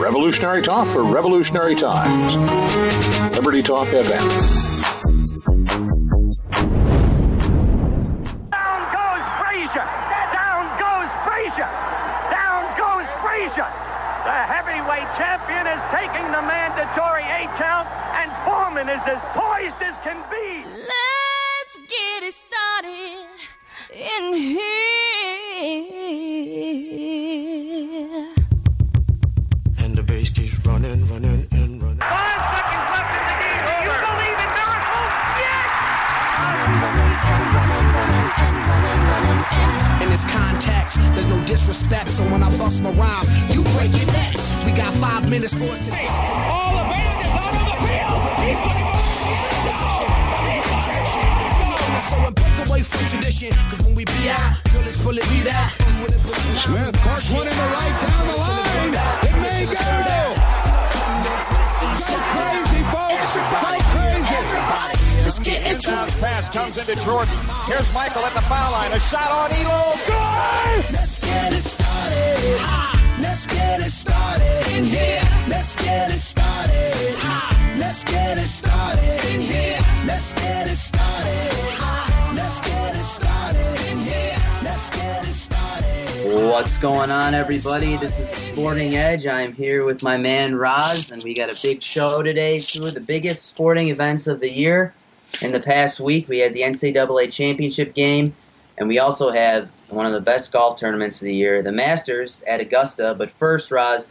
Revolutionary talk for revolutionary times. Liberty Talk FM. Down goes Frazier. Down goes Frazier. Down goes Frazier. The heavyweight champion is taking the mandatory eight count, and Foreman is as poised as can be. Let's get it started in here. Disrespect. So when I bust my rhyme, you break your necks. We got five minutes for us to disconnect. All the band is the. So and break away from tradition, cause when we be out, girl, it's fully be that. Smith parks one in the right down the line. It may go. Crazy, folks. So crazy. Let's get into it. Pass comes into Jordan. Here's Michael at the foul line. A shot on Ehlo. Good! Get it started. Ha! Let's get it started in here. Let's get it started. Ha! Let's get it started in here. Let's get it started. What's going on, everybody? This is Sporting Edge. I'm here with my man Roz, and we got a big show today. Two of the biggest sporting events of the year. In the past week, we had the NCAA championship game, and we also have one of the best golf tournaments of the year, the Masters at Augusta. But first, Roz,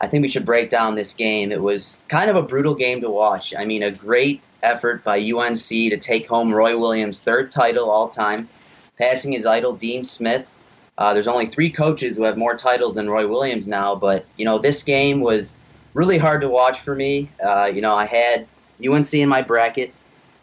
I think we should break down this game. It was kind of a brutal game to watch. I mean, a great effort by UNC to take home Roy Williams' third title all time, passing his idol Dean Smith. Uh, there's only three coaches who have more titles than Roy Williams now, but you know this game was really hard to watch for me. Uh, you know, I had UNC in my bracket,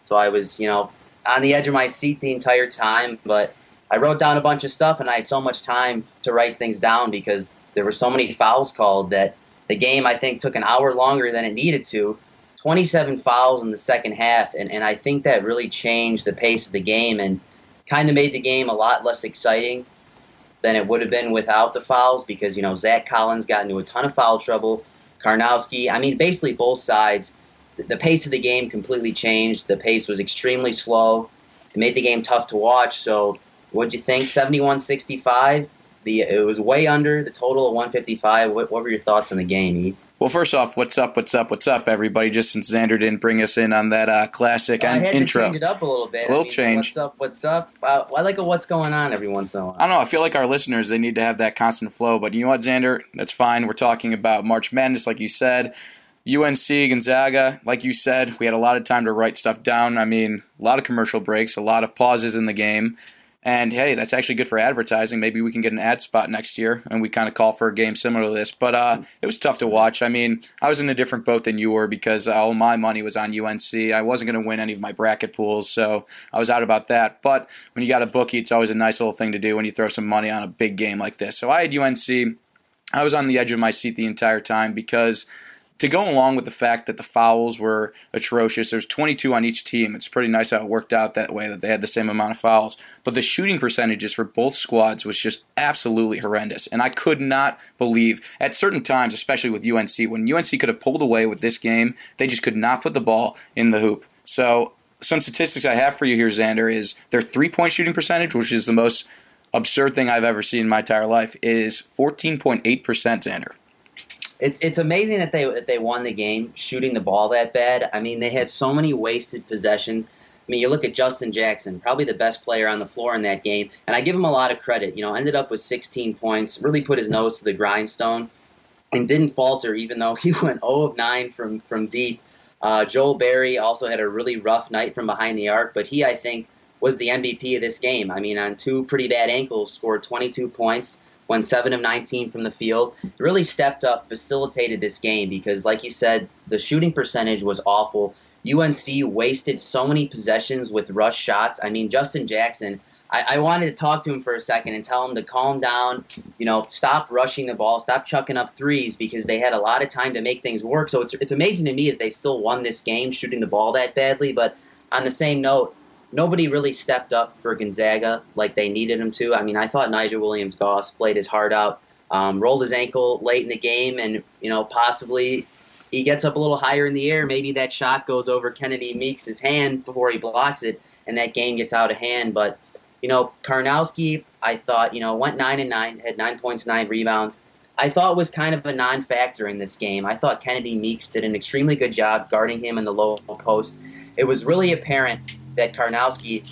so I was you know on the edge of my seat the entire time. But I wrote down a bunch of stuff, and I had so much time to write things down because there were so many fouls called that the game I think took an hour longer than it needed to. 27 fouls in the second half, and, and I think that really changed the pace of the game and kind of made the game a lot less exciting than it would have been without the fouls because, you know, Zach Collins got into a ton of foul trouble. Karnowski, I mean, basically both sides. The, the pace of the game completely changed. The pace was extremely slow. It made the game tough to watch. So, what'd you think? 71 65. The, it was way under the total of 155. What, what were your thoughts on the game, E? Well, first off, what's up? What's up? What's up, everybody? Just since Xander didn't bring us in on that uh, classic I en- had intro, to change it up a little bit. A little I mean, change. What's up? What's up? Uh, I like a what's going on every once in a while. I don't know. I feel like our listeners they need to have that constant flow. But you know what, Xander? That's fine. We're talking about March Madness, like you said. UNC Gonzaga, like you said, we had a lot of time to write stuff down. I mean, a lot of commercial breaks, a lot of pauses in the game. And hey, that's actually good for advertising. Maybe we can get an ad spot next year, and we kind of call for a game similar to this. But uh, it was tough to watch. I mean, I was in a different boat than you were because all my money was on UNC. I wasn't going to win any of my bracket pools, so I was out about that. But when you got a bookie, it's always a nice little thing to do when you throw some money on a big game like this. So I had UNC. I was on the edge of my seat the entire time because to go along with the fact that the fouls were atrocious, there's 22 on each team. It's pretty nice how it worked out that way that they had the same amount of fouls. But the shooting percentages for both squads was just absolutely horrendous. And I could not believe at certain times, especially with UNC, when UNC could have pulled away with this game, they just could not put the ball in the hoop. So some statistics I have for you here, Xander, is their three point shooting percentage, which is the most absurd thing I've ever seen in my entire life, is 14.8%, Xander. It's it's amazing that they that they won the game shooting the ball that bad. I mean, they had so many wasted possessions. I mean, you look at Justin Jackson, probably the best player on the floor in that game, and I give him a lot of credit. You know, ended up with 16 points, really put his nose to the grindstone, and didn't falter even though he went 0 of 9 from from deep. Uh, Joel Berry also had a really rough night from behind the arc, but he I think was the MVP of this game. I mean, on two pretty bad ankles, scored 22 points went 7 of 19 from the field. Really stepped up, facilitated this game because, like you said, the shooting percentage was awful. UNC wasted so many possessions with rush shots. I mean, Justin Jackson, I, I wanted to talk to him for a second and tell him to calm down, you know, stop rushing the ball, stop chucking up threes because they had a lot of time to make things work. So it's, it's amazing to me that they still won this game shooting the ball that badly. But on the same note, nobody really stepped up for Gonzaga like they needed him to. I mean, I thought Nigel Williams Goss played his heart out. um, rolled his ankle late in the game, and you know possibly he gets up a little higher in the air. Maybe that shot goes over Kennedy Meeks' hand before he blocks it, and that game gets out of hand. But you know, Karnowski, I thought you know went nine and nine, had nine points, nine rebounds. I thought was kind of a non-factor in this game. I thought Kennedy Meeks did an extremely good job guarding him in the low post. It was really apparent that Karnowski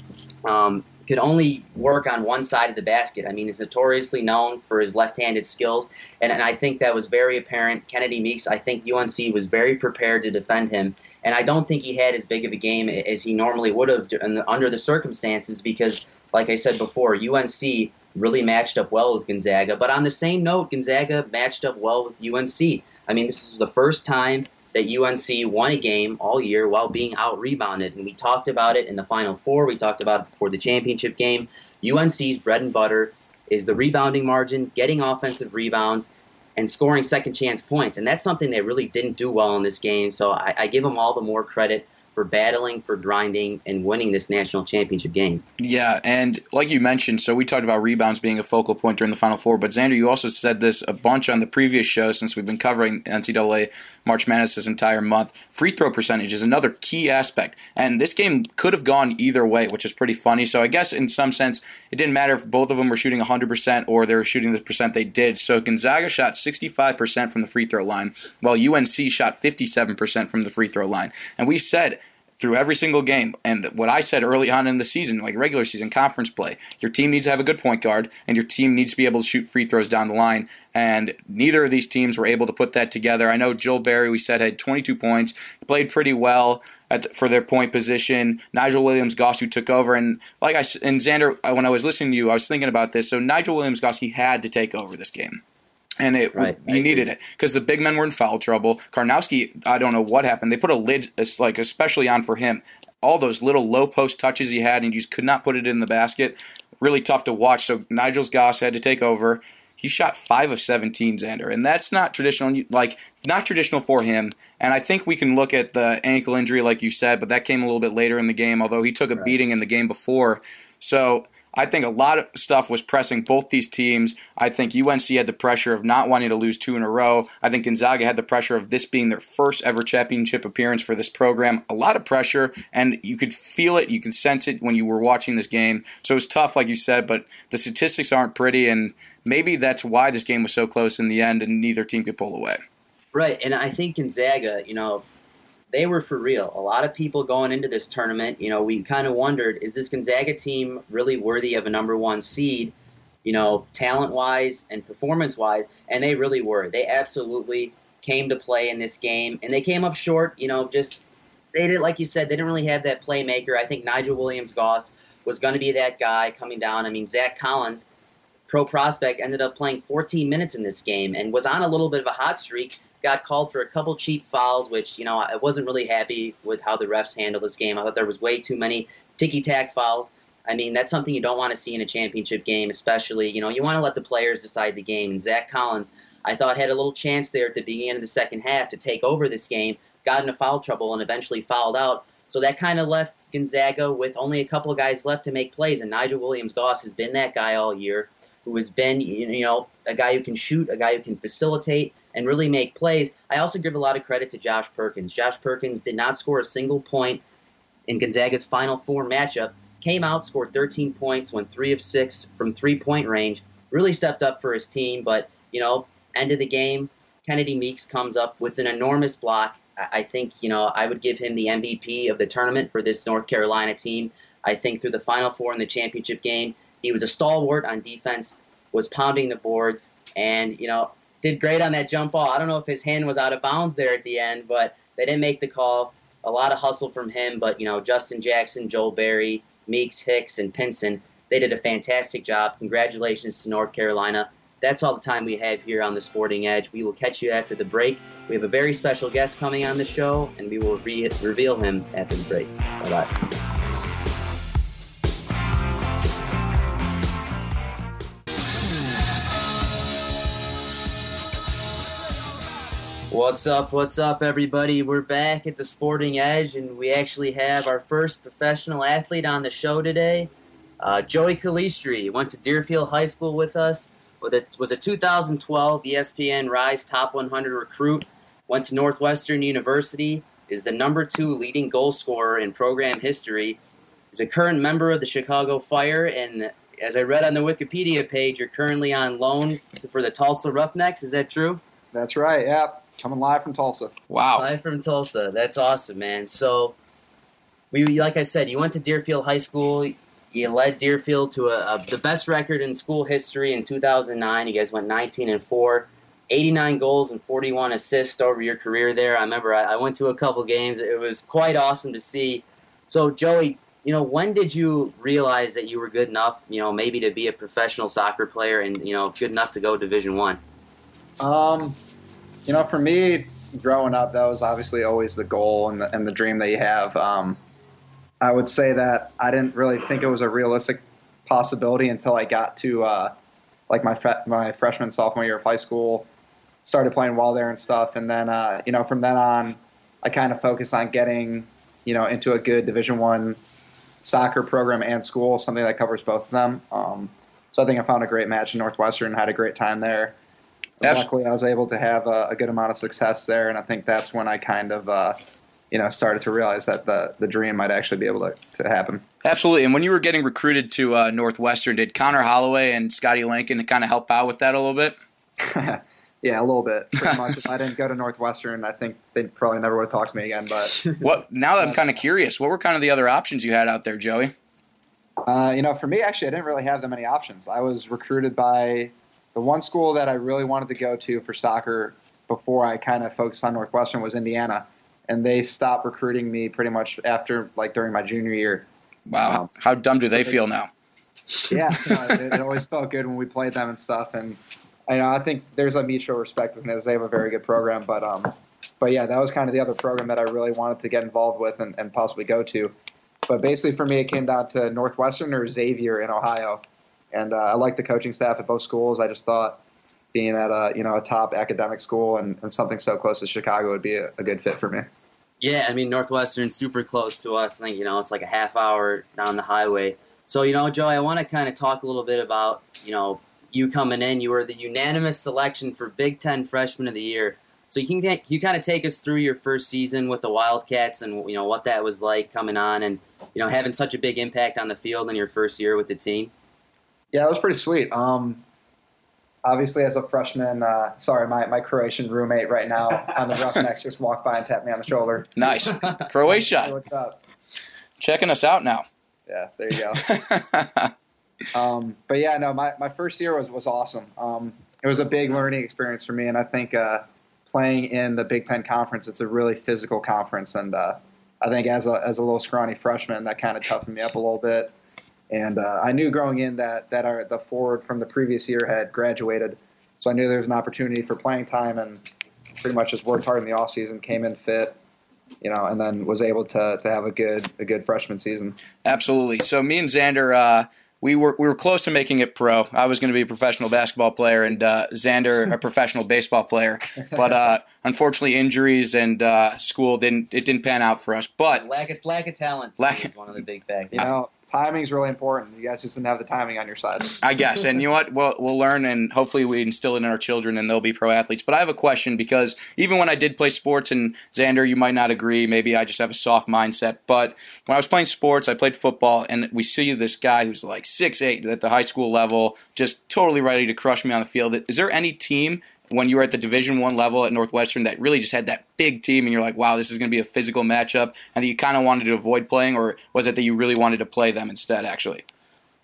um, could only work on one side of the basket. I mean, he's notoriously known for his left-handed skills, and, and I think that was very apparent. Kennedy Meeks, I think UNC was very prepared to defend him, and I don't think he had as big of a game as he normally would have under the circumstances because, like I said before, UNC really matched up well with Gonzaga. But on the same note, Gonzaga matched up well with UNC. I mean, this is the first time that UNC won a game all year while being out rebounded. And we talked about it in the Final Four. We talked about it before the championship game. UNC's bread and butter is the rebounding margin, getting offensive rebounds, and scoring second chance points. And that's something they really didn't do well in this game. So I, I give them all the more credit for battling, for grinding, and winning this national championship game. Yeah, and like you mentioned, so we talked about rebounds being a focal point during the Final Four, but Xander, you also said this a bunch on the previous show since we've been covering NCAA March Madness this entire month. Free throw percentage is another key aspect, and this game could have gone either way, which is pretty funny. So I guess in some sense, it didn't matter if both of them were shooting 100% or they were shooting the percent they did. So Gonzaga shot 65% from the free throw line, while UNC shot 57% from the free throw line. And we said through every single game. And what I said early on in the season, like regular season conference play, your team needs to have a good point guard, and your team needs to be able to shoot free throws down the line. And neither of these teams were able to put that together. I know Joel Berry, we said, had 22 points, played pretty well. The, for their point position, Nigel Williams Goss took over, and like I and Xander, uh, when I was listening to you, I was thinking about this. So Nigel Williams Goss had to take over this game and it right, he needed it because the big men were in foul trouble. Karnowski, I don't know what happened. They put a lid, like especially on for him. All those little low post touches he had, and you just could not put it in the basket. Really tough to watch. So Nigel's Goss had to take over. He shot five of seventeen, Xander, and that's not traditional. Like not traditional for him. And I think we can look at the ankle injury, like you said, but that came a little bit later in the game. Although he took a right. beating in the game before, so I think a lot of stuff was pressing both these teams. I think UNC had the pressure of not wanting to lose two in a row. I think Gonzaga had the pressure of this being their first ever championship appearance for this program. A lot of pressure, and you could feel it, you could sense it when you were watching this game. So it was tough, like you said, but the statistics aren't pretty, and maybe that's why this game was so close in the end, and neither team could pull away. Right, and I think Gonzaga, you know, they were for real. A lot of people going into this tournament, you know, we kind of wondered, is this Gonzaga team really worthy of a number one seed, you know, talent wise and performance wise? And they really were. They absolutely came to play in this game, and they came up short, you know, just they didn't, like you said, they didn't really have that playmaker. I think Nigel Williams Goss was going to be that guy coming down. I mean, Zach Collins, pro prospect, ended up playing 14 minutes in this game and was on a little bit of a hot streak got called for a couple cheap fouls, which you know I wasn't really happy with how the refs handled this game. I thought there was way too many ticky tack fouls. I mean, that's something you don't want to see in a championship game, especially you know you want to let the players decide the game. And Zach Collins, I thought had a little chance there at the beginning of the second half to take over this game, got into foul trouble and eventually fouled out. So that kind of left Gonzaga with only a couple of guys left to make plays, and Nigel Williams Goss has been that guy all year, who has been you know a guy who can shoot, a guy who can facilitate, and really make plays. I also give a lot of credit to Josh Perkins. Josh Perkins did not score a single point in Gonzaga's Final Four matchup. Came out, scored 13 points, went three of six from three point range. Really stepped up for his team, but you know, end of the game, Kennedy Meeks comes up with an enormous block. I think you know I would give him the MVP of the tournament for this North Carolina team. I think through the Final Four in the championship game, he was a stalwart on defense, was pounding the boards, and you know did great on that jump ball. I don't know if his hand was out of bounds there at the end, but they didn't make the call. A lot of hustle from him, but you know Justin Jackson, Joel Berry, Meeks, Hicks, and Pinson, they did a fantastic job. Congratulations to North Carolina. That's all the time we have here on the Sporting Edge. We will catch you after the break. We have a very special guest coming on the show, and we will re- reveal him after the break. Bye bye. What's up? What's up, everybody? We're back at the Sporting Edge, and we actually have our first professional athlete on the show today. Uh, Joey Calistri went to Deerfield High School with us. with a, was a 2012 ESPN Rise Top 100 recruit. Went to Northwestern University. Is the number two leading goal scorer in program history. Is a current member of the Chicago Fire, and as I read on the Wikipedia page, you're currently on loan for the Tulsa Roughnecks. Is that true? That's right. Yeah, coming live from Tulsa. Wow. Live from Tulsa. That's awesome, man. So, we like I said, you went to Deerfield High School. You led Deerfield to a, a, the best record in school history in 2009. You guys went 19 and four, 89 goals and 41 assists over your career there. I remember I, I went to a couple games. It was quite awesome to see. So, Joey, you know, when did you realize that you were good enough, you know, maybe to be a professional soccer player and you know, good enough to go Division One? Um, you know, for me, growing up, that was obviously always the goal and the, and the dream that you have. Um, I would say that I didn't really think it was a realistic possibility until I got to uh, like my fre- my freshman sophomore year of high school. Started playing well there and stuff, and then uh, you know from then on, I kind of focused on getting you know into a good Division One soccer program and school, something that covers both of them. Um, so I think I found a great match in Northwestern, had a great time there. Luckily, I was able to have a, a good amount of success there, and I think that's when I kind of, uh, you know, started to realize that the the dream might actually be able to, to happen. Absolutely. And when you were getting recruited to uh, Northwestern, did Connor Holloway and Scotty Lincoln kind of help out with that a little bit? yeah, a little bit. Pretty much. if I didn't go to Northwestern, I think they probably never would have talked to me again. But What? Now that I'm kind of curious, what were kind of the other options you had out there, Joey? Uh, you know, for me, actually, I didn't really have that many options. I was recruited by the one school that I really wanted to go to for soccer before I kind of focused on Northwestern was Indiana, and they stopped recruiting me pretty much after like during my junior year. Wow. Wow. How dumb do they feel now? Yeah, no, it, it always felt good when we played them and stuff, and I know I think there's a mutual respect with them. They have a very good program, but um, but yeah, that was kind of the other program that I really wanted to get involved with and, and possibly go to. But basically, for me, it came down to Northwestern or Xavier in Ohio, and uh, I like the coaching staff at both schools. I just thought being at a you know a top academic school and, and something so close to Chicago would be a, a good fit for me. Yeah, I mean Northwestern's super close to us. I think you know it's like a half hour down the highway. So you know, Joey, I want to kind of talk a little bit about you know you coming in. You were the unanimous selection for Big Ten Freshman of the Year. So you can get, you kind of take us through your first season with the Wildcats and you know what that was like coming on and you know having such a big impact on the field in your first year with the team. Yeah, it was pretty sweet. Um, obviously, as a freshman, uh, sorry, my, my Croatian roommate right now on the Roughnecks just walked by and tapped me on the shoulder. Nice. Croatia, what's up? checking us out now. Yeah, there you go. um, but yeah, no, my, my first year was, was awesome. Um, it was a big learning experience for me, and I think uh, playing in the Big Ten Conference, it's a really physical conference, and uh, I think as a as a little scrawny freshman, that kind of toughened me up a little bit. And uh, I knew growing in that that our, the forward from the previous year had graduated, so I knew there was an opportunity for playing time, and pretty much just worked hard in the off season, came in fit, you know, and then was able to to have a good a good freshman season. Absolutely. So me and Xander, uh, we were we were close to making it pro. I was going to be a professional basketball player, and uh, Xander a professional baseball player. But uh, unfortunately, injuries and uh, school didn't it didn't pan out for us. But Lack of lack of talent Lack- is one of the big factors. You know, timing's really important. You guys just didn't have the timing on your side. I guess. And you know what? We'll, we'll learn, and hopefully we instill it in our children, and they'll be pro athletes. But I have a question because even when I did play sports, and Xander, you might not agree, maybe I just have a soft mindset. But when I was playing sports, I played football, and we see this guy who's like six eight at the high school level, just totally ready to crush me on the field. Is there any team? When you were at the Division One level at Northwestern, that really just had that big team, and you're like, "Wow, this is going to be a physical matchup," and that you kind of wanted to avoid playing, or was it that you really wanted to play them instead? Actually,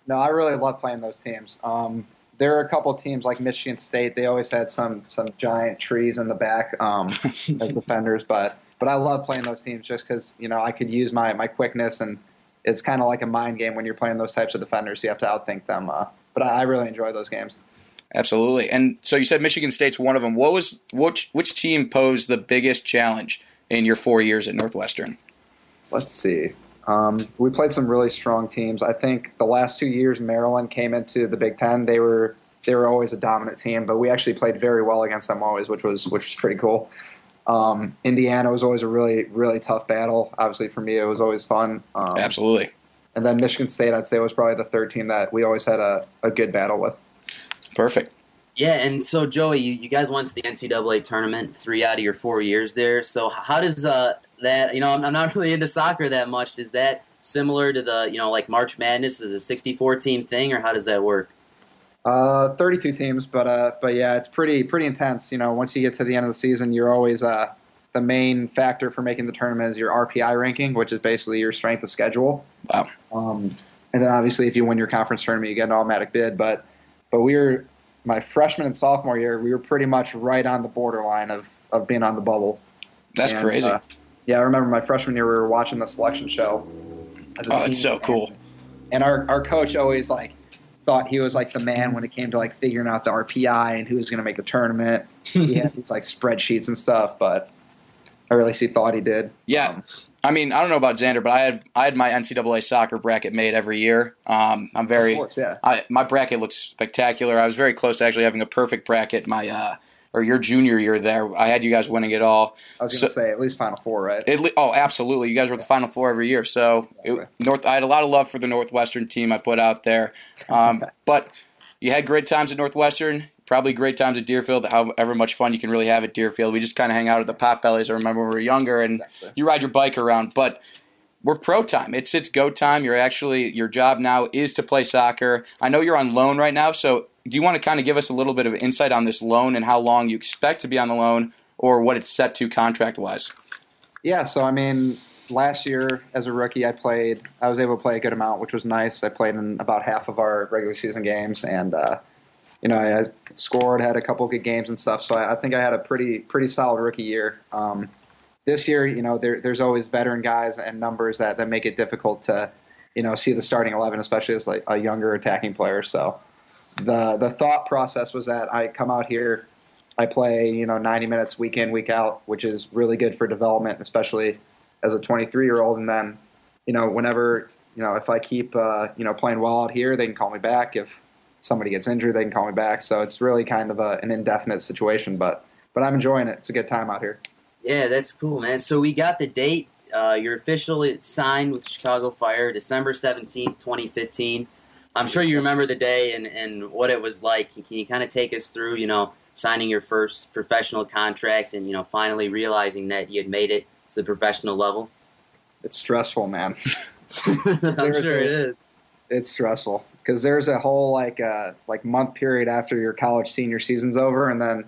No, I really love playing those teams. Um, there are a couple teams like Michigan State. They always had some some giant trees in the back um, as defenders, but but I love playing those teams just because you know I could use my my quickness and it's kind of like a mind game when you're playing those types of defenders. You have to outthink them. Uh, but I, I really enjoy those games. Absolutely. And so you said Michigan State's one of them. What was which which team posed the biggest challenge in your four years at Northwestern? Let's see. Um, we played some really strong teams. I think the last two years Maryland came into the Big Ten. They were they were always a dominant team, but we actually played very well against them always, which was which was pretty cool. Um, Indiana was always a really really tough battle. Obviously for me it was always fun. Um, Absolutely. And then Michigan State, I'd say, was probably the third team that we always had a, a good battle with. Perfect. Yeah, and so Joey, you, you guys went to the NCAA tournament three out of your four years there. So how does uh, that? You know, I'm, I'm not really into soccer that much. Is that similar to the you know like March Madness is a 64 team thing, or how does that work? Uh, 32 teams, but uh, but yeah, it's pretty pretty intense. You know, once you get to the end of the season, you're always uh, the main factor for making the tournament is your RPI ranking, which is basically your strength of schedule. Wow. Um, and then obviously, if you win your conference tournament, you get an automatic bid. But but we were my freshman and sophomore year, we were pretty much right on the borderline of of being on the bubble. That's And, crazy. uh, yeah, I remember my freshman year, we were watching the selection show. as a oh, team, that's so and- cool. and our, our coach always like thought he was like the man when it came to like figuring out the RPI and who was going to make the tournament. he had these like spreadsheets and stuff, but I really see thought he did. Yeah. Um, I mean, I don't know about Xander, but I had I had my NCAA soccer bracket made every year. Um, I'm very, Of course, yeah. I, my bracket looks spectacular. I was very close to actually having a perfect bracket. My uh, or your junior year there, I had you guys winning it all. I was going to So- say at least Final Four, right? It, oh, absolutely! You guys were at the Final Four every year, so it, North. I had a lot of love for the Northwestern team I put out there, um, but you had great times at Northwestern. Probably great times at Deerfield. However much fun you can really have at Deerfield, we just kind of hang out at the pot bellies. I remember when we were younger, and Exactly. you ride your bike around. But we're pro time. It's it's go time. You're actually your job now is to play soccer. I know you're on loan right now, so do you want to kind of give us a little bit of insight on this loan and how long you expect to be on the loan, or what it's set to contract wise? Yeah, so I mean, last year as a rookie, I played. I was able to play a good amount, which was nice. I played in about half of our regular season games, and uh, you know, I scored, had a couple good games and stuff. So I, I think I had a pretty pretty solid rookie year. Um, this year, you know, there, there's always veteran guys and numbers that, that make it difficult to, you know, see the starting eleven, especially as like a younger attacking player. So the the thought process was that I come out here I play, you know, 90 minutes week in, week out, which is really good for development, especially as a 23 year old. And then, you know, whenever, you know, if I keep, uh, you know, playing well out here, they can call me back. If somebody gets injured, they can call me back. So it's really kind of a, an indefinite situation, but, but I'm enjoying it. It's a good time out here. Yeah, that's cool, man. So we got the date. Uh, you're officially signed with Chicago Fire December 17th, 2015. I'm sure you remember the day and, and what it was like. Can you kind of take us through, you know, signing your first professional contract and, you know, finally realizing that you had made it to the professional level? It's stressful, man. I'm sure a- it is. It's stressful because there's a whole like uh, like month period after your college senior season's over, and then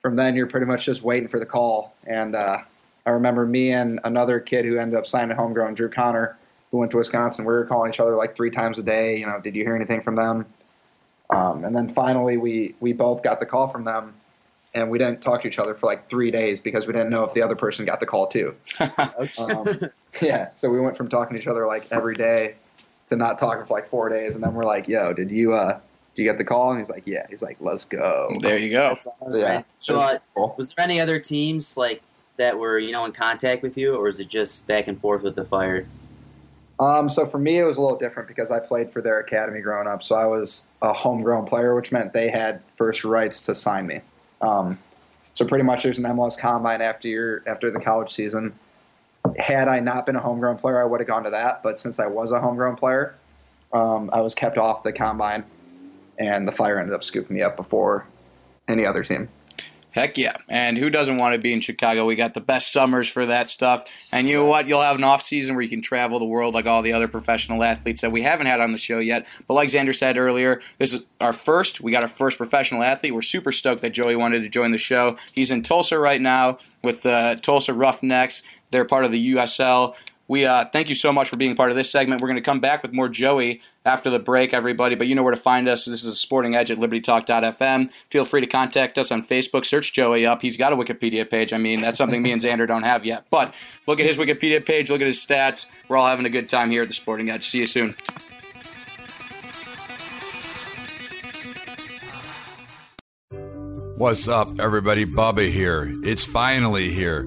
from then you're pretty much just waiting for the call. And uh, I remember me and another kid who ended up signing a homegrown, Drew Conner, who went to Wisconsin. We were calling each other like three times a day. You know, did you hear anything from them? Um, and then finally, we we both got the call from them, and we didn't talk to each other for like three days because we didn't know if the other person got the call too. Um, yeah, so we went from talking to each other like every day to not talking for like four days, and then we're like, "Yo, did you uh, did you get the call?" And he's like, "Yeah." He's like, "Let's go." There you go. Awesome, Yeah. So, uh, Cool. was there any other teams like that were you know in contact with you, or is it just back and forth with the Fire? Um, so for me, it was a little different because I played for their academy growing up. So I was a homegrown player, which meant they had first rights to sign me. Um, so pretty much, there's an MLS combine after your after the college season. Had I not been a homegrown player, I would have gone to that. But since I was a homegrown player, um, I was kept off the combine, and the Fire ended up scooping me up before any other team. Heck yeah. And who doesn't want to be in Chicago? We got the best summers for that stuff. And you know what? You'll have an off season where you can travel the world like all the other professional athletes that we haven't had on the show yet. But like Xander said earlier, this is our first. We got our first professional athlete. We're super stoked that Joey wanted to join the show. He's in Tulsa right now with the Tulsa Roughnecks. They're part of the USL. We uh, thank you so much for being part of this segment. We're going to come back with more Joey after the break, everybody. But you know where to find us. This is a Sporting Edge at LibertyTalk.fm. Feel free to contact us on Facebook. Search Joey up. He's got a Wikipedia page. I mean, that's something me and Xander don't have yet. But look at his Wikipedia page. Look at his stats. We're all having a good time here at the Sporting Edge. See you soon. What's up, everybody? Bubba here. It's finally here.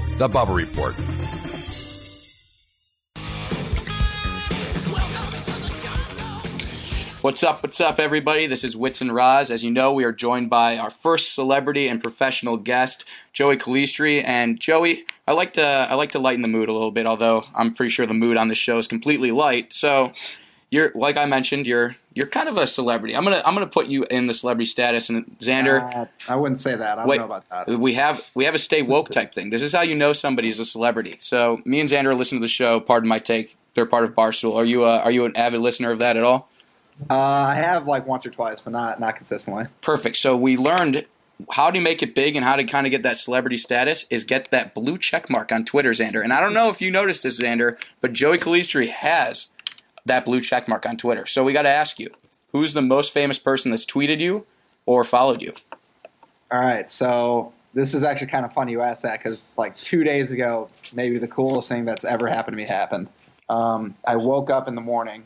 The Bubba Report. What's up? What's up, everybody? This is Wits and Roz. As you know, we are joined by our first celebrity and professional guest, Joey Calistri. And Joey, I like to I like to lighten the mood a little bit, although I'm pretty sure the mood on this show is completely light. So, you're like I mentioned, you're you're kind of a celebrity. I'm gonna I'm gonna put you in the celebrity status. And Xander, Uh, I wouldn't say that. I don't Wait, know about that. we have we have a stay woke type thing. This is how you know somebody's a celebrity. So me and Xander listen to the show. Pardon my take. They're part of Barstool. Are you a, are you an avid listener of that at all? Uh, I have like once or twice, but not not consistently. Perfect. So we learned how to make it big and how to kind of get that celebrity status is get that blue check mark on Twitter, Xander. And I don't know if you noticed this, Xander, but Joey Calistri has that blue check mark on Twitter. So we got to ask you, who's the most famous person that's tweeted you or followed you? All right, so this is actually kind of funny you asked that because like two days ago, maybe the coolest thing that's ever happened to me happened. Um, I woke up in the morning,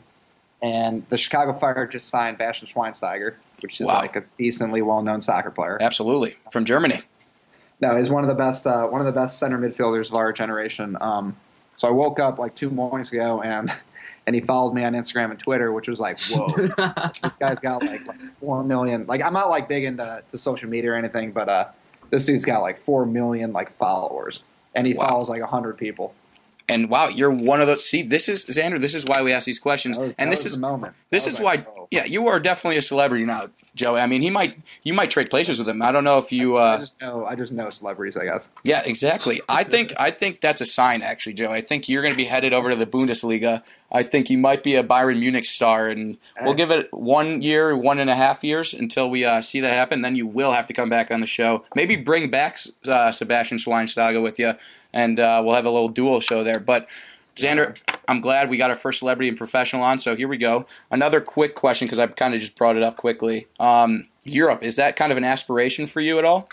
and the Chicago Fire just signed Bastian Schweinsteiger, which is Wow. like a decently well-known soccer player. Absolutely. From Germany. No, he's one of the best uh, one of the best center midfielders of our generation. Um, so I woke up like two mornings ago and and he followed me on Instagram and Twitter, which was like, whoa, this guy's got like, like four million. Like I'm not like big into to social media or anything, but uh, this dude's got like four million like followers, and he Wow. follows like hundred people. And wow, you're one of those. See, this is Xander. This is why we ask these questions, was, and this is the moment. this is was why. like, whoa. Yeah, you are definitely a celebrity now, Joey. I mean, he might you might trade places with him. I don't know if you. I Uh, just know I just know celebrities, I guess. yeah, exactly. I think I think that's a sign, actually, Joe. I think you're going to be headed over to the Bundesliga. I think you might be a Bayern Munich star, and we'll give it one year, one and a half years until we uh, see that happen. Then you will have to come back on the show. Maybe bring back uh, Sebastian Schweinsteiger with you, and uh, we'll have a little dual show there. But Xander, I'm glad we got our first celebrity and professional on. So here we go. Another quick question because I kind of just brought it up quickly. Um, Europe is that kind of an aspiration for you at all?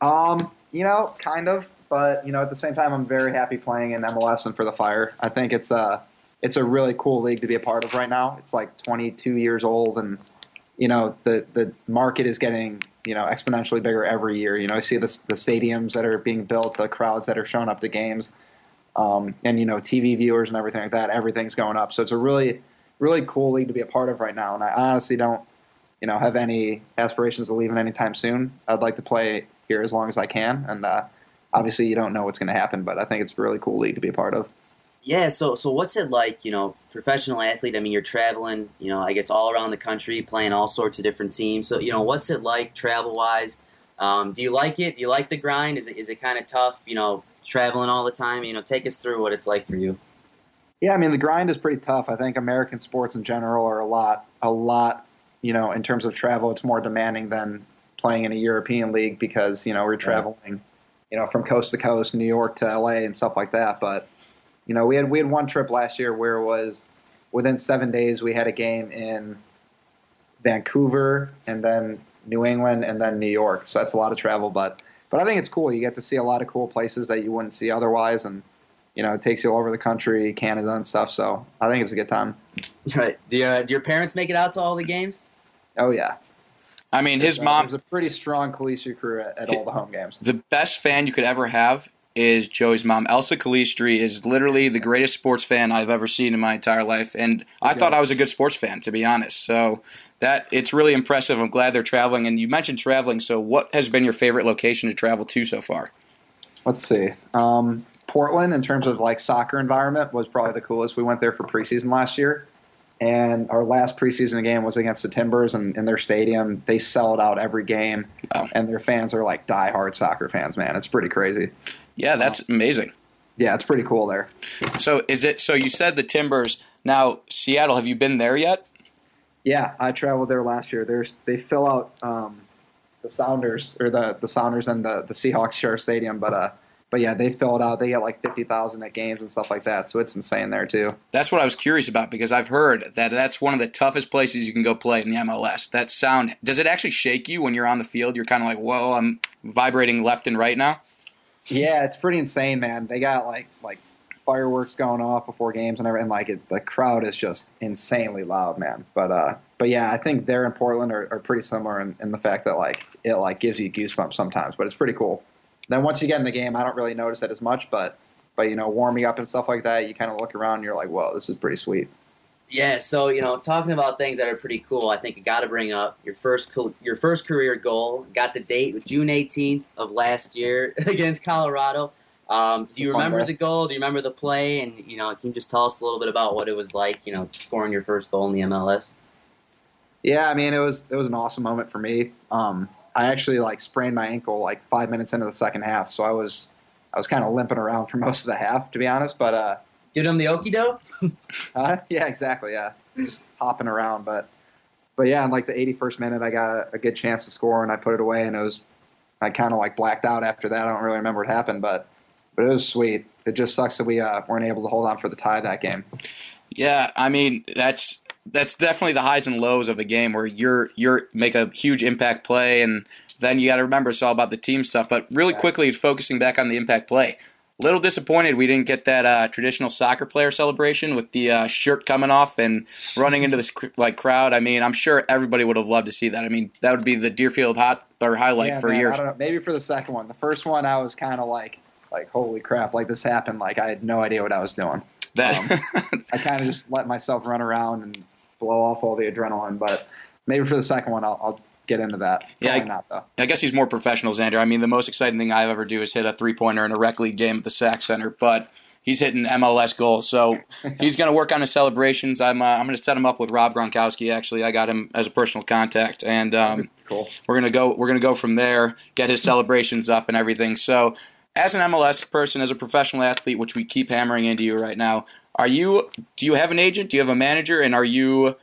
Um, you know, kind of, but you know, at the same time, I'm very happy playing in MLS and for the Fire. I think it's a it's a really cool league to be a part of right now. It's like 22 years old, and you know, the the market is getting you know exponentially bigger every year. You know, I see the the stadiums that are being built, the crowds that are showing up to games, um, and you know, TV viewers and everything like that. Everything's going up, so it's a really really cool league to be a part of right now. And I honestly don't you know have any aspirations of leaving anytime soon. I'd like to play here as long as I can, and uh, obviously you don't know what's going to happen, but I think it's a really cool league to be a part of. Yeah, so so what's it like, you know, professional athlete? I mean, you're traveling, you know, I guess all around the country, playing all sorts of different teams. So, you know, what's it like travel wise? Um, do you like it? Do you like the grind? Is it is it kind of tough, you know, traveling all the time? You know, take us through what it's like for you. Yeah, I mean the grind is pretty tough. I think American sports in general are a lot, a lot. You know, in terms of travel, it's more demanding than playing in a European league because you know we're traveling, you know, from coast to coast, New York to LA and stuff like that. But you know, we had we had one trip last year where it was within seven days we had a game in Vancouver and then New England and then New York. So that's a lot of travel, but but I think it's cool. You get to see a lot of cool places that you wouldn't see otherwise, and you know, it takes you all over the country, Canada and stuff. So I think it's a good time. Right? Do, your do your parents make it out to all the games? Oh yeah, I mean, his So mom, There's a pretty strong Calistri crew at, at all the home games. the best fan you could ever have is Joey's mom. Elsa Calistri is literally the greatest sports fan I've ever seen in my entire life, and I thought I was a good sports fan, to be honest. So that it's really impressive. I'm glad they're traveling. And you mentioned traveling. So what has been your favorite location to travel to so far? Let's see. Um, Portland, in terms of like soccer environment, was probably the coolest. We went there for preseason last year, and our last preseason game was against the Timbers, and in their stadium, they sell it out every game, Wow. and their fans are like diehard soccer fans. Man, it's pretty crazy. Yeah, that's amazing. Yeah, it's pretty cool there. So is it? So you said the Timbers. Now Seattle. Have you been there yet? Yeah, I traveled there last year. There's they fill out um, the Sounders or the the Sounders and the the Seahawks share stadium, but uh, but yeah, they fill it out. They get like fifty thousand at games and stuff like that. So it's insane there too. That's what I was curious about because I've heard that that's one of the toughest places you can go play in the MLS. That sound does it actually shake you when you're on the field? You're kind of like, whoa, I'm vibrating left and right now. Yeah, it's pretty insane, man. They got like like fireworks going off before games and everything. Like it, the crowd is just insanely loud, man. But uh, but yeah, I think they're in Portland are, are pretty similar in, in the fact that like it like gives you goosebumps sometimes. But it's pretty cool. Then once you get in the game, I don't really notice it as much, but but you know, warming up and stuff like that, you kind of look around and you're like, whoa, this is pretty sweet. Yeah, so you know, talking about things that are pretty cool, I think you got to bring up your first your first career goal. Got the date June 18th of last year against Colorado. Um, do you remember the goal? Do you remember the play? And you know, can you just tell us a little bit about what it was like? You know, scoring your first goal in the MLS. Yeah, I mean, it was it was an awesome moment for me. Um, I actually like sprained my ankle like five minutes into the second half, so I was I was kind of limping around for most of the half, to be honest. But uh, Give them the okie doke. uh, yeah, exactly, yeah, just hopping around. But but yeah, in like the 81st minute, I got a, a good chance to score, and I put it away, and it was I kind of like blacked out after that. I don't really remember what happened, but but it was sweet. It just sucks that we uh, weren't able to hold on for the tie that game. Yeah, I mean that's that's definitely the highs and lows of the game where you're you're make a huge impact play and then you got to remember it's all about the team stuff. But really quickly, focusing back on the impact play. Little disappointed we didn't get that uh, traditional soccer player celebration with the uh, shirt coming off and running into this like crowd. I mean, I'm sure everybody would have loved to see that. I mean, that would be the Deerfield hot or highlight Yeah, for man, years. I don't know. Maybe for the second one. The first one, I was kind of like like holy crap, like this happened. Like I had no idea what I was doing. That I kind of just let myself run around and blow off all the adrenaline. But maybe for the second one, I'll, I'll get into that. Yeah, I- not though. I guess he's more professional, Xander. I mean, the most exciting thing I've ever do is hit a three pointer in a rec league game at the Sac Center, but he's hitting MLS goals, so he's going to work on his celebrations. I'm uh, I'm going to set him up with Rob Gronkowski. Actually, I got him as a personal contact, and um, Cool. we're gonna go we're gonna go from there, get his celebrations up and everything. So, as an MLS person, as a professional athlete, which we keep hammering into you right now, are you do you have an agent? Do you have a manager? And are you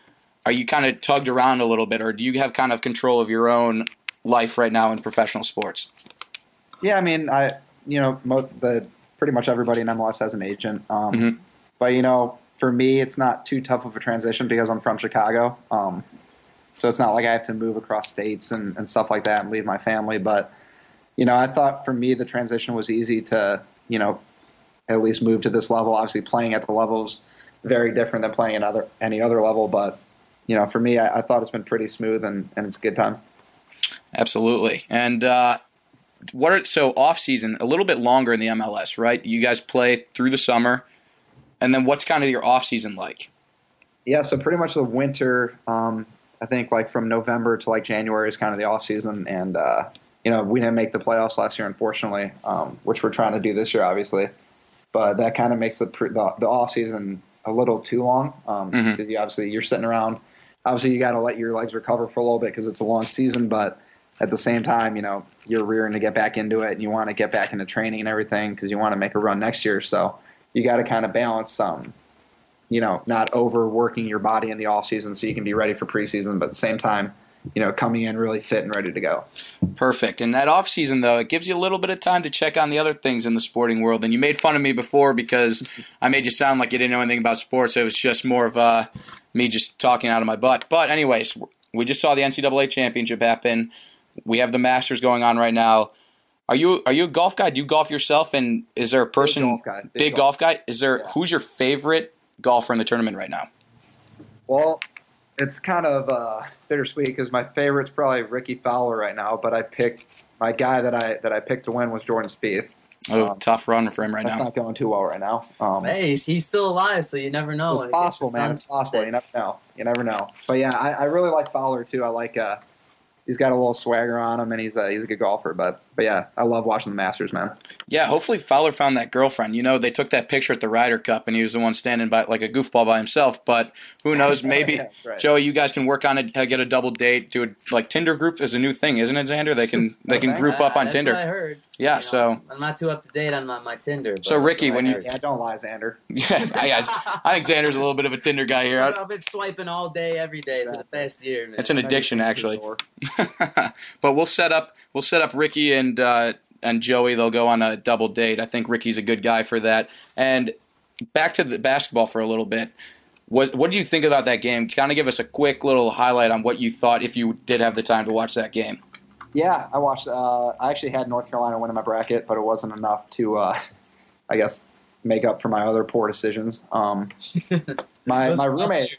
are you kind of tugged around a little bit, or do you have kind of control of your own life right now in professional sports? Yeah, I mean, I you know mo- the pretty much everybody in MLS has an agent. Um, Mhm. But you know, for me, it's not too tough of a transition because I'm from Chicago. Um, so it's not like I have to move across states and, and stuff like that and leave my family. But you know, I thought for me the transition was easy to you know at least move to this level. Obviously, playing at the levels very different than playing at other any other level. But you know, for me, I, I thought it's been pretty smooth and, and it's a good time. Absolutely. And uh, what are so off season a little bit longer in the MLS, right? You guys play through the summer, and then what's kind of your off season like? Yeah, so pretty much the winter. Um, I think like from November to like January is kind of the off season, and uh, you know we didn't make the playoffs last year, unfortunately, um, which we're trying to do this year, obviously. But that kind of makes the pre- the, the off season a little too long because Mhm. you obviously you're sitting around. Obviously, you got to let your legs recover for a little bit because it's a long season, but at the same time, you know you're rearing to get back into it, and you want to get back into training and everything because you want to make a run next year. So you got to kind of balance um, you know, not overworking your body in the off season so you can be ready for preseason, but at the same time, you know, coming in really fit and ready to go. Perfect. And that off season though, it gives you a little bit of time to check on the other things in the sporting world. And you made fun of me before because I made you sound like you didn't know anything about sports. It was just more of uh, me just talking out of my butt. But anyways, we just saw the NCAA championship happen. We have the Masters going on right now. Are you are you a golf guy? Do you golf yourself? And is there a person golf guy. Big big golf. golf guy? Is there Yeah. who's your favorite golfer in the tournament right now? Well, it's kind of uh, bittersweet because my favorite's probably Rickie Fowler right now, but I picked my guy that I that I picked to win was Jordan Spieth. Oh, Um, tough run for him right now. That's now. not going too well right now. Um, Hey, he's, he's still alive, so you never know. it's when it gets possible, to man. some- It's possible. You never know. You never know. But yeah, I, I really like Fowler too. I like. Uh, he's got a little swagger on him, and he's a, he's a good golfer. But but yeah, I love watching the Masters, man. Yeah, hopefully Fowler found that girlfriend. You know, they took that picture at the Ryder Cup, and he was the one standing by like a goofball by himself. But who knows? Maybe Yeah, right. Joey, you guys can work on it. uh, Get a double date. Do it like Tinder group is a new thing, isn't it, Xander? They can they can Okay. group up on that's Tinder. What I heard. Yeah, You know, so I'm not too up to date on my, my Tinder. So, Ricky, when you- heard. Yeah, don't lie, Xander. yeah, I guess I think Xander's a little bit of a Tinder guy here. I've been swiping all day, every day for the past year. Man. It's an addiction, actually. But we'll set up we'll set up Rickie and uh, and Joey they'll go on a double date. I think Rickie's a good guy for that. And back to the basketball for a little bit. What what do you think about that game? Kind of give us a quick little highlight on what you thought if you did have the time to watch that game. Yeah, I watched. Uh, I actually had North Carolina winning my bracket, but it wasn't enough to, uh, I guess, make up for my other poor decisions. Um, my my roommate,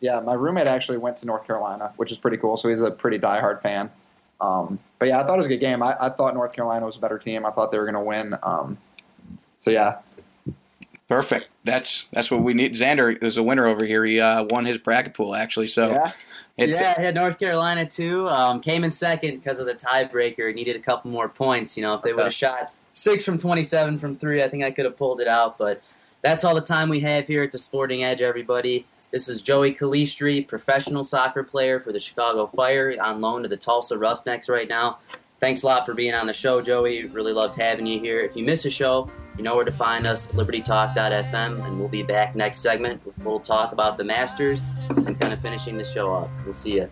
yeah, my roommate actually went to North Carolina, which is pretty cool. So he's a pretty diehard fan. Um, but yeah, I thought it was a good game. I, I thought North Carolina was a better team. I thought they were going to win. Um, so yeah, Perfect. That's that's what we need. Xander is a winner over here. He uh, won his bracket pool actually. So yeah. it's yeah, I had North Carolina too. Um, came in second because of the tiebreaker. Needed a couple more points. You know, if they would have shot six from twenty-seven from three, I think I could have pulled it out. But that's all the time we have here at the Sporting Edge. Everybody, this is Joey Calistri, professional soccer player for the Chicago Fire, on loan to the Tulsa Roughnecks right now. Thanks a lot for being on the show, Joey. Really loved having you here. If you miss a show, you know where to find us, libertytalk.fm, and we'll be back next segment with a talk about the Masters and kind of finishing the show up. We'll see you.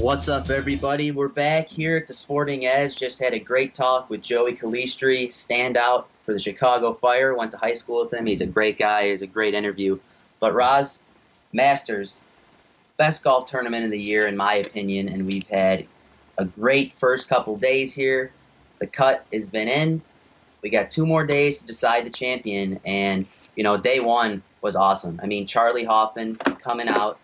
What's up, everybody? We're back here at the Sporting Edge. Just had a great talk with Joey Calistri, standout for the Chicago Fire. Went to high school with him. He's a great guy. He's a great interview. But Roz, Masters, best golf tournament of the year, in my opinion, and we've had a great first couple days here. The cut has been in. We got two more days to decide the champion, and you know, day one was awesome. I mean, Charley Hoffman coming out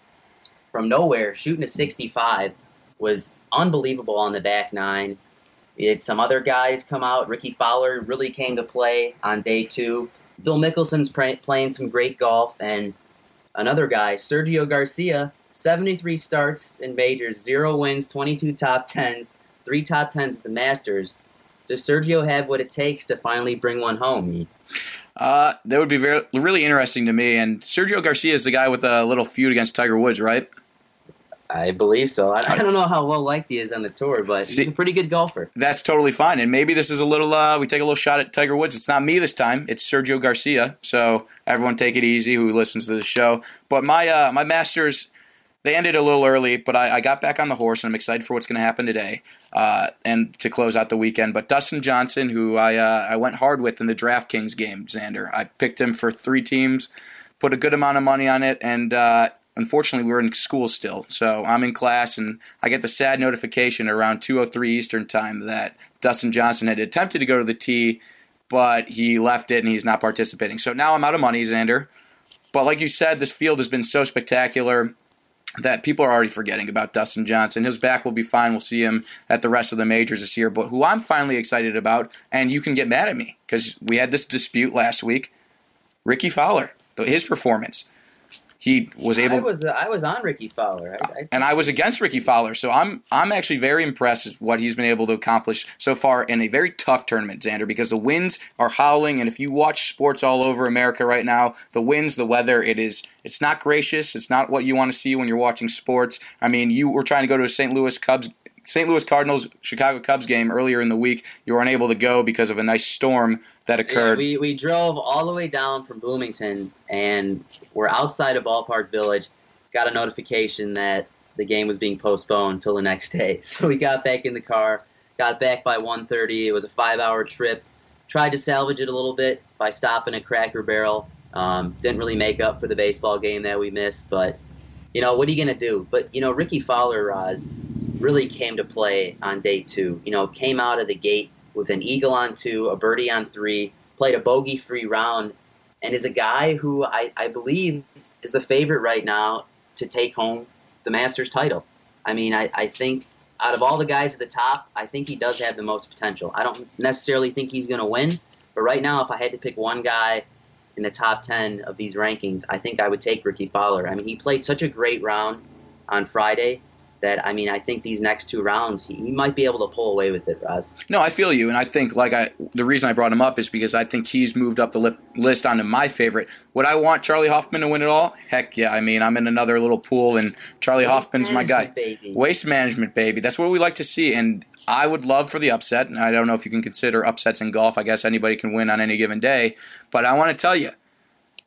from nowhere, shooting a 65, was unbelievable on the back nine. We had some other guys come out. Rickie Fowler really came to play on day two. Phil Mickelson's pray- playing some great golf, and another guy, Sergio Garcia, 73 starts in majors, zero wins, 22 top tens, three top tens at the Masters. Does Sergio have what it takes to finally bring one home? uh, that would be very really interesting to me. And Sergio Garcia is the guy with a little feud against Tiger Woods, right? I believe so. I, I don't know how well liked he is on the tour, but See- he's a pretty good golfer. That's totally fine. And maybe this is a little, uh, we take a little shot at Tiger Woods. It's not me this time. It's Sergio Garcia. So everyone take it easy who listens to the show. But my, uh, my Masters, they ended a little early, but I, I got back on the horse and I'm excited for what's going to happen today uh, and to close out the weekend. But Dustin Johnson, who I, uh, I went hard with in the DraftKings game, Xander, I picked him for three teams, put a good amount of money on it, and uh, unfortunately we were in school still so i'm in class and i get the sad notification around 2.03 eastern time that dustin johnson had attempted to go to the tee but he left it and he's not participating so now i'm out of money xander but like you said this field has been so spectacular that people are already forgetting about Dustin Johnson. His back will be fine. We'll see him at the rest of the majors this year. But who I'm finally excited about, and you can get mad at me because we had this dispute last week, Rickie Fowler, his performance. He was able I was uh, I was on Rickie Fowler. I, I, and I was against Rickie Fowler. So I'm I'm actually very impressed with what he's been able to accomplish so far in a very tough tournament, Xander, because the winds are howling and if you watch sports all over America right now, the winds, the weather, it is it's not gracious. It's not what you want to see when you're watching sports. I mean, you were trying to go to a St. Louis Cubs St. Louis Cardinals Chicago Cubs game earlier in the week. You were unable to go because of a nice storm that yeah, occurred. we we drove all the way down from Bloomington, and we're outside of Ballpark Village. Got a notification that the game was being postponed until the next day. So we got back in the car, got back by 1.30. It was a five-hour trip. Tried to salvage it a little bit by stopping at Cracker Barrel. Um, didn't really make up for the baseball game that we missed, but you know what are you gonna do? But you know Rickie Fowler, Roz, really came to play on day two. You know, came out of the gate with an eagle on two, a birdie on three, played a bogey-free round, and is a guy who I, I believe is the favorite right now to take home the Masters title. I mean, I, I think out of all the guys at the top, I think he does have the most potential. I don't necessarily think he's going to win, but right now, if I had to pick one guy in the top 10 of these rankings, I think I would take Rickie Fowler. I mean, he played such a great round on Friday that, I mean, I think these next two rounds, he, he might be able to pull away with it, Roz. No, I feel you, and I think like I the reason I brought him up is because I think he's moved up the lip, list onto my favorite. Would I want Charley Hoffman to win it all? Heck yeah! I mean, I'm in another little pool, and Charley Waste Hoffman's my guy. baby. Waste management, baby. That's what we like to see, and I would love for the upset. And I don't know if you can consider upsets in golf. I guess anybody can win on any given day, but I want to tell you,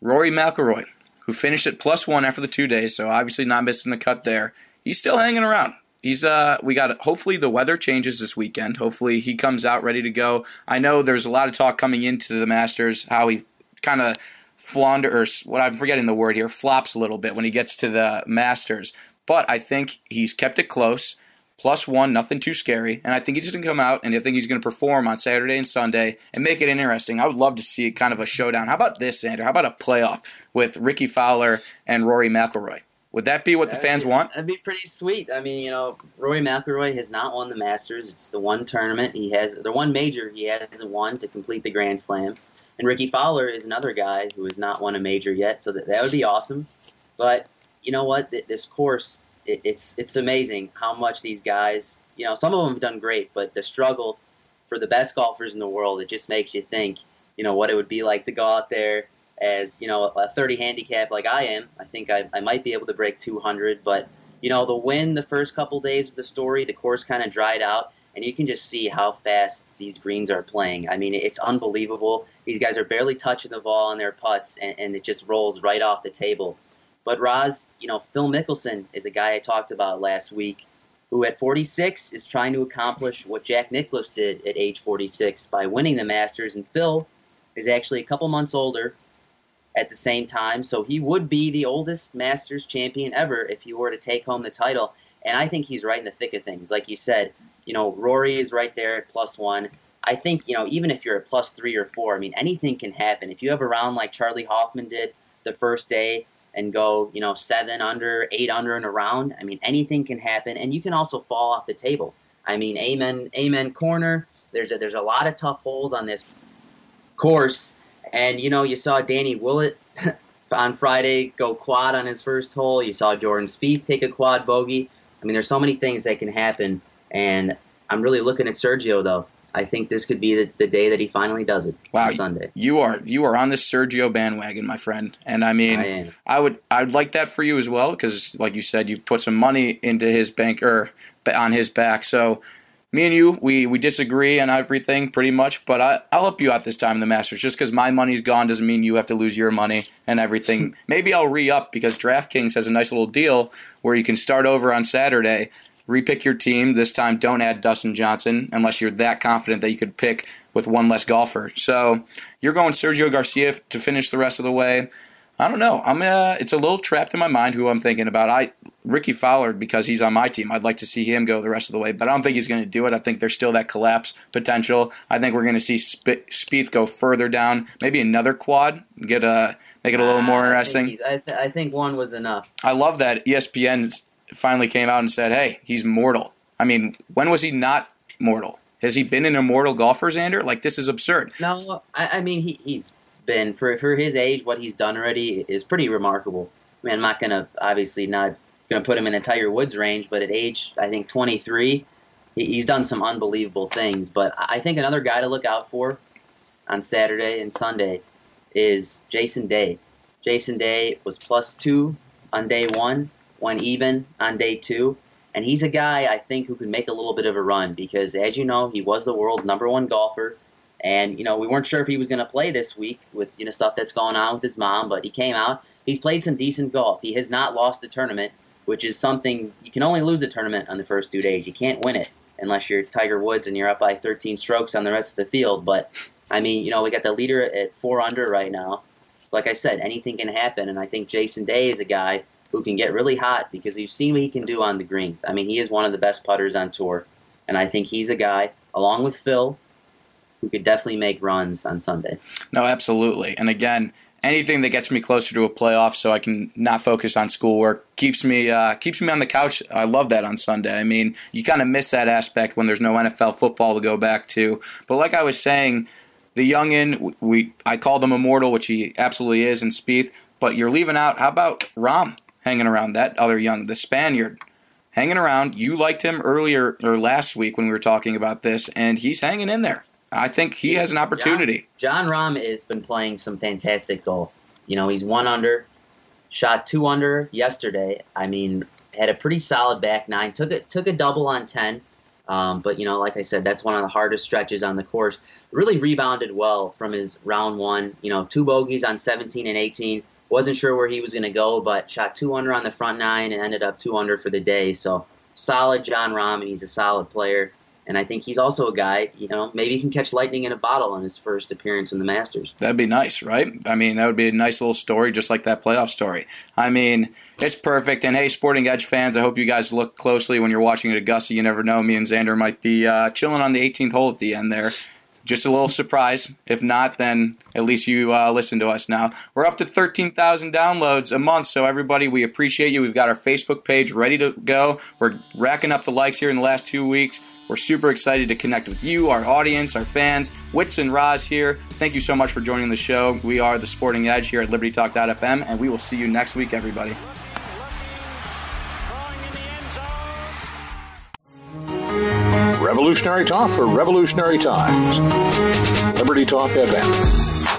Rory McIlroy, who finished at plus one after the two days, so obviously not missing the cut there. He's still hanging around. He's uh we got hopefully the weather changes this weekend. Hopefully he comes out ready to go. I know there's a lot of talk coming into the Masters how he kind of flounders what I'm forgetting the word here flops a little bit when he gets to the Masters. But I think he's kept it close. Plus one, nothing too scary, and I think he's gonna come out and I think he's gonna perform on Saturday and Sunday and make it interesting. I would love to see kind of a showdown. How about this, Xander? How about a playoff with Rickie Fowler and Rory McIlroy? Would that be what the fans want? That'd be pretty sweet. I mean, you know, Rory McIlroy has not won the Masters. It's the one tournament he has, the one major he hasn't won to complete the Grand Slam. And Rickie Fowler is another guy who has not won a major yet, so that, that would be awesome. But you know what? This course, it, it's it's amazing how much these guys, you know, some of them have done great, but the struggle for the best golfers in the world, it just makes you think, you know, what it would be like to go out there as you know a 30 handicap like I am. I think I, I might be able to break 200, but you know the win the first couple days of the story, the course kind of dried out, and you can just see how fast these greens are playing. I mean, it's unbelievable. These guys are barely touching the ball on their putts, and, and it just rolls right off the table. But Roz, you know, Phil Mickelson is a guy I talked about last week, who at 46 is trying to accomplish what Jack Nicklaus did at age 46 by winning the Masters, and Phil is actually a couple months older at the same time. So he would be the oldest Masters champion ever if he were to take home the title. And I think he's right in the thick of things. Like you said, you know, Rory is right there at plus one. I think, you know, even if you're at plus three or four, I mean, anything can happen. If you have a round like Charley Hoffman did the first day and go, you know, seven under, eight under in a round, I mean, anything can happen. And you can also fall off the table. I mean, amen, amen corner. There's a, there's a lot of tough holes on this course. And you know, you saw Danny Willett on Friday go quad on his first hole. You saw Jordan Spieth take a quad bogey. I mean, there's so many things that can happen, and I'm really looking at Sergio though. I think this could be the, the day that he finally does it Wow, on Sunday. you are you are on this Sergio bandwagon, my friend. And I mean, I. I would I would like that for you as well because, like you said, you put some money into his bank er, or on his back. So me and you, we we disagree on everything pretty much. But I I'll help you out this time in the Masters. Just because my money's gone doesn't mean you have to lose your money and everything. Maybe I'll re up because DraftKings has a nice little deal where you can start over on Saturday. Repick your team. This time, don't add Dustin Johnson unless you're that confident that you could pick with one less golfer. So you're going Sergio Garcia to finish the rest of the way. I don't know. I'm uh, it's a little trapped in my mind who I'm thinking about. I Rickie Fowler because he's on my team. I'd like to see him go the rest of the way, but I don't think he's going to do it. I think there's still that collapse potential. I think we're going to see Sp- Spieth go further down, maybe another quad, get a make it a little more ah, I think interesting. I, th- I think one was enough. I love that ESPN finally came out and said, "Hey, he's mortal." I mean, when was he not mortal? Has he been an immortal golfer, Xander? Like this is absurd. No, I, I mean he, he's been for for his age. What he's done already is pretty remarkable. I mean, I'm not gonna obviously not gonna put him in the Tiger Woods range, but at age I think 23, he, he's done some unbelievable things. But I think another guy to look out for on Saturday and Sunday is Jason Day. Jason Day was plus two on day one, went even on day two. And he's a guy I think who can make a little bit of a run because, as you know, he was the world's number one golfer. And, you know, we weren't sure if he was going to play this week with, you know, stuff that's going on with his mom, but he came out. He's played some decent golf. He has not lost a tournament, which is something you can only lose a tournament on the first two days. You can't win it unless you're Tiger Woods and you're up by 13 strokes on the rest of the field. But, I mean, you know, we got the leader at four under right now. Like I said, anything can happen. And I think Jason Day is a guy who can get really hot because we've seen what he can do on the greens. I mean, he is one of the best putters on tour. And I think he's a guy, along with Phil, who could definitely make runs on Sunday. No, absolutely. And again, anything that gets me closer to a playoff, so I can not focus on schoolwork, keeps me uh, keeps me on the couch. I love that on Sunday. I mean, you kind of miss that aspect when there's no NFL football to go back to. But like I was saying, the youngin, we I called him immortal, which he absolutely is, in Spieth. But you're leaving out. How about Rahm hanging around that other young, the Spaniard? Hanging around. You liked him earlier or last week when we were talking about this, and he's hanging in there. I think he has an opportunity. Jon Rahm has been playing some fantastic golf. You know, he's one under, shot two under yesterday. I mean, had a pretty solid back nine. Took a took a double on ten, um, but you know, like I said, that's one of the hardest stretches on the course. Really rebounded well from his round one. You know, two bogeys on 17 and 18. Wasn't sure where he was going to go, but shot two under on the front nine and ended up two under for the day. So solid Jon Rahm, and he's a solid player. And I think he's also a guy, you know, maybe he can catch lightning in a bottle on his first appearance in the Masters. That'd be nice, right? I mean, that would be a nice little story, just like that playoff story. I mean, it's perfect. And hey, Sporting Edge fans, I hope you guys look closely when you're watching at Augusta. You never know. Me and Xander might be uh, chilling on the 18th hole at the end there. Just a little surprise. If not, then at least you uh, listen to us now. We're up to 13,000 downloads a month, so everybody, we appreciate you. We've got our Facebook page ready to go. We're racking up the likes here in the last two weeks. We're super excited to connect with you, our audience, our fans. Wits and Roz here. Thank you so much for joining the show. We are the Sporting Edge here at LibertyTalk.fm, and we will see you next week, everybody. Revolutionary talk for revolutionary times. Liberty Talk FM.